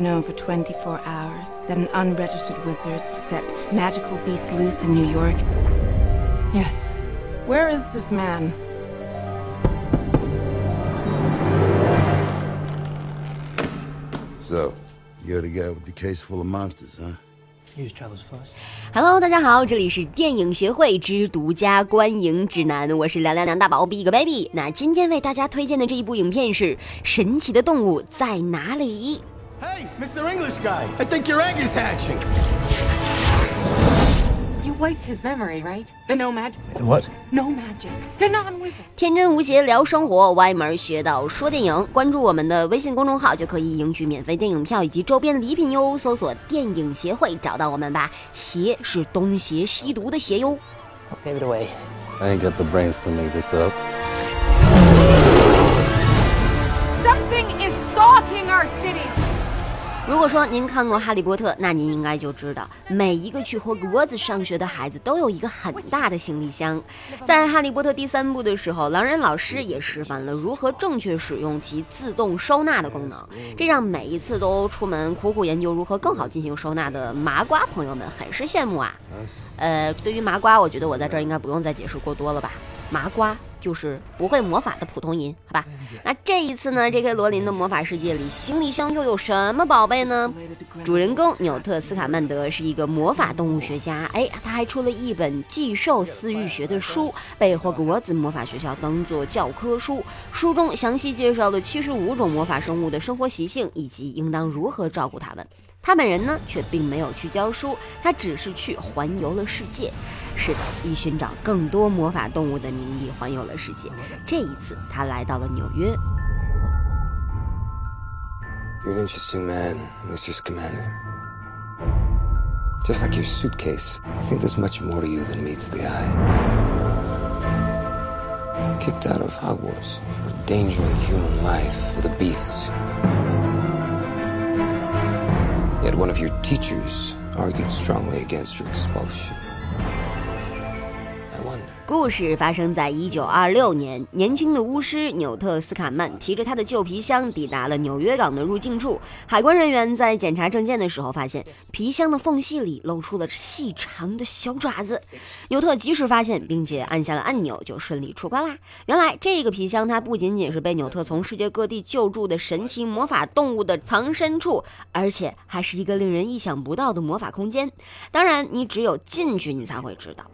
known for 24 hours that an unregistered wizard set magical beasts loose in New York? Yes. Where is this man? So, you're the guy with the case full of monsters, huh? Hello，大家好，这里是电影协会之独家观影指南，我是凉凉凉大宝 Big Baby。那今天为大家推荐的这一部影片是《神奇的动物在哪里》。Hey, Mr. English guy, I think your egg is hatching. You wiped his memory, right? The no magic. What? No magic. The non-wizard. 天真无邪聊生活，歪门学到说电影。关注我们的微信公众号就可以赢取免费电影票以及周边礼品哟。搜索“电影协会”找到我们吧。邪是东邪西毒的邪哟。Give it away. I ain't got the brains to make this up. 如果说您看过《哈利波特》，那您应该就知道，每一个去霍格沃兹上学的孩子都有一个很大的行李箱。在《哈利波特》第三部的时候，狼人老师也示范了如何正确使用其自动收纳的功能，这让每一次都出门苦苦研究如何更好进行收纳的麻瓜朋友们很是羡慕啊。呃，对于麻瓜，我觉得我在这儿应该不用再解释过多了吧。麻瓜就是不会魔法的普通银，好吧？那这一次呢，J.K. 罗琳的魔法世界里，行李箱又有什么宝贝呢？主人公纽特斯卡曼德是一个魔法动物学家，哎，他还出了一本寄售私域学的书，被霍格沃兹魔法学校当做教科书。书中详细介绍了七十五种魔法生物的生活习性，以及应当如何照顾它们。他本人呢，却并没有去教书，他只是去环游了世界。是的，以寻找更多魔法动物的名义环游了世界。这一次，他来到了纽约。 You're an interesting man, Mr. Scamander. Just like your suitcase, I think there's much more to you than meets the eye. Kicked out of Hogwarts for endangering human life with a beast. Yet one of your teachers argued strongly against your expulsion. 故事发生在一九二六年，年轻的巫师纽特斯卡曼提着他的旧皮箱抵达了纽约港的入境处。海关人员在检查证件的时候，发现皮箱的缝隙里露出了细长的小爪子。纽特及时发现，并且按下了按钮，就顺利出关啦。原来这个皮箱它不仅仅是被纽特从世界各地救助的神奇魔法动物的藏身处，而且还是一个令人意想不到的魔法空间。当然，你只有进去，你才会知道。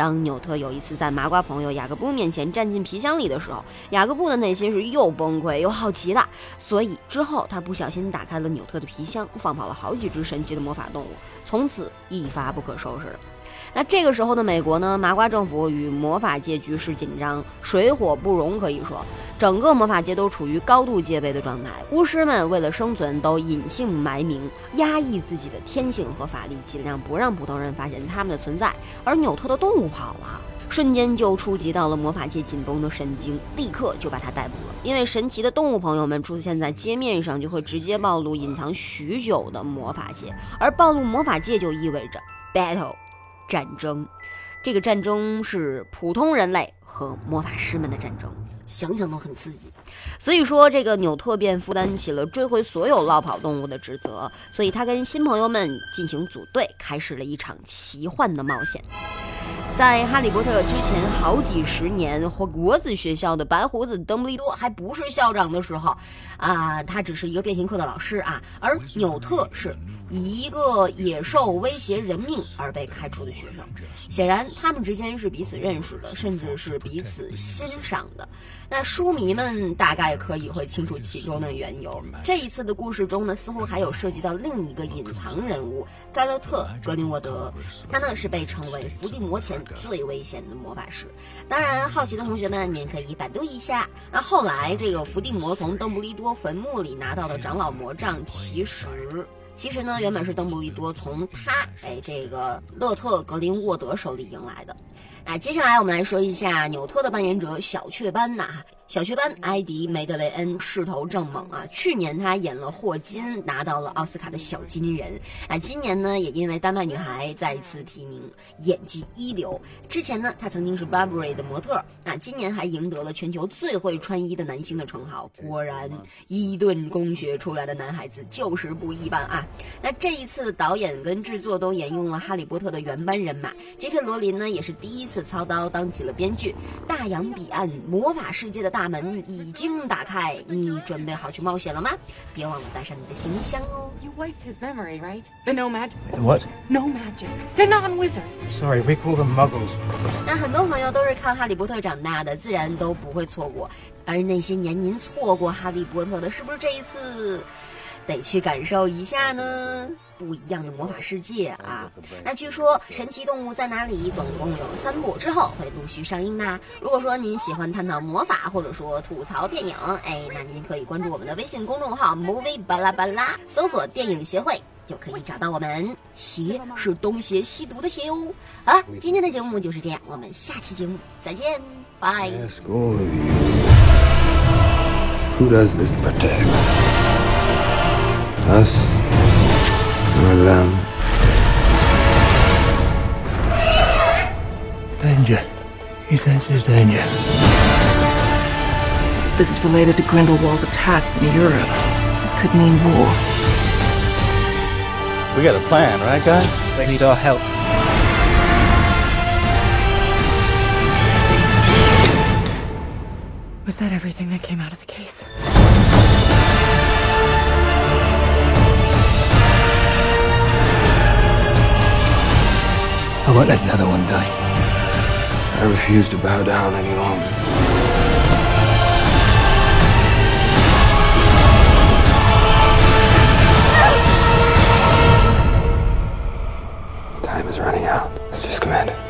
当纽特有一次在麻瓜朋友雅各布面前站进皮箱里的时候，雅各布的内心是又崩溃又好奇的，所以之后他不小心打开了纽特的皮箱，放跑了好几只神奇的魔法动物，从此一发不可收拾了。那这个时候的美国呢，麻瓜政府与魔法界局势紧张，水火不容，可以说整个魔法界都处于高度戒备的状态。巫师们为了生存，都隐姓埋名，压抑自己的天性和法力，尽量不让普通人发现他们的存在。而纽特的动物跑了。瞬间就触及到了魔法界紧绷的神经，立刻就把他逮捕了。因为神奇的动物朋友们出现在街面上，就会直接暴露隐藏许久的魔法界，而暴露魔法界就意味着 battle。战争，这个战争是普通人类和魔法师们的战争，想想都很刺激。所以说，这个纽特便负担起了追回所有落跑动物的职责，所以他跟新朋友们进行组队，开始了一场奇幻的冒险。在《哈利波特》之前好几十年，霍格沃兹学校的白胡子邓布利多还不是校长的时候，啊，他只是一个变形课的老师啊，而纽特是一个野兽威胁人命而被开除的学生。显然，他们之间是彼此认识的，甚至是彼此欣赏的。那书迷们大概可以会清楚其中的缘由。这一次的故事中呢，似乎还有涉及到另一个隐藏人物盖勒特·格林沃德，他呢是被称为伏地魔前最危险的魔法师。当然，好奇的同学们您可以百度一下。那后来，这个伏地魔从邓布利多坟墓里拿到的长老魔杖，其实。其实呢，原本是邓布利多从他哎这个勒特格林沃德手里赢来的。那接下来我们来说一下纽特的扮演者小雀斑呐。小学班埃迪·梅德雷恩势头正猛啊！去年他演了霍金，拿到了奥斯卡的小金人啊。今年呢，也因为《丹麦女孩》再次提名，演技一流。之前呢，他曾经是 Burberry 的模特啊。今年还赢得了全球最会穿衣的男星的称号。果然，伊顿公学出来的男孩子就是不一般啊！那这一次导演跟制作都沿用了《哈利波特》的原班人马，J.K. 罗琳呢也是第一次操刀当起了编剧。大洋彼岸魔法世界的大。大门已经打开，你准备好去冒险了吗？别忘了带上你的行李箱哦。You wiped his memory, right? The no magic. The what? No magic. The non-wizard. Sorry, we call them muggles. 那很多朋友都是看《哈利波特》长大的，自然都不会错过。而那些年您错过《哈利波特》的，是不是这一次得去感受一下呢？不一样的魔法世界啊！那据说《神奇动物在哪里》总共有三部，之后会陆续上映呢。如果说您喜欢探讨魔法，或者说吐槽电影，哎，那您可以关注我们的微信公众号 “movie 巴拉巴拉”，搜索“电影协会”就可以找到我们。邪是东邪西毒的邪哦。好了，今天的节目就是这样，我们下期节目再见，拜。Or them. Danger. He senses danger. This is related to Grindelwald's attacks in Europe. This could mean war. We got a plan, right, guys? They need our help. Was that everything that came out of the case? I won't let another one die. I refuse to bow down any longer. Time is running out. Let's just command it.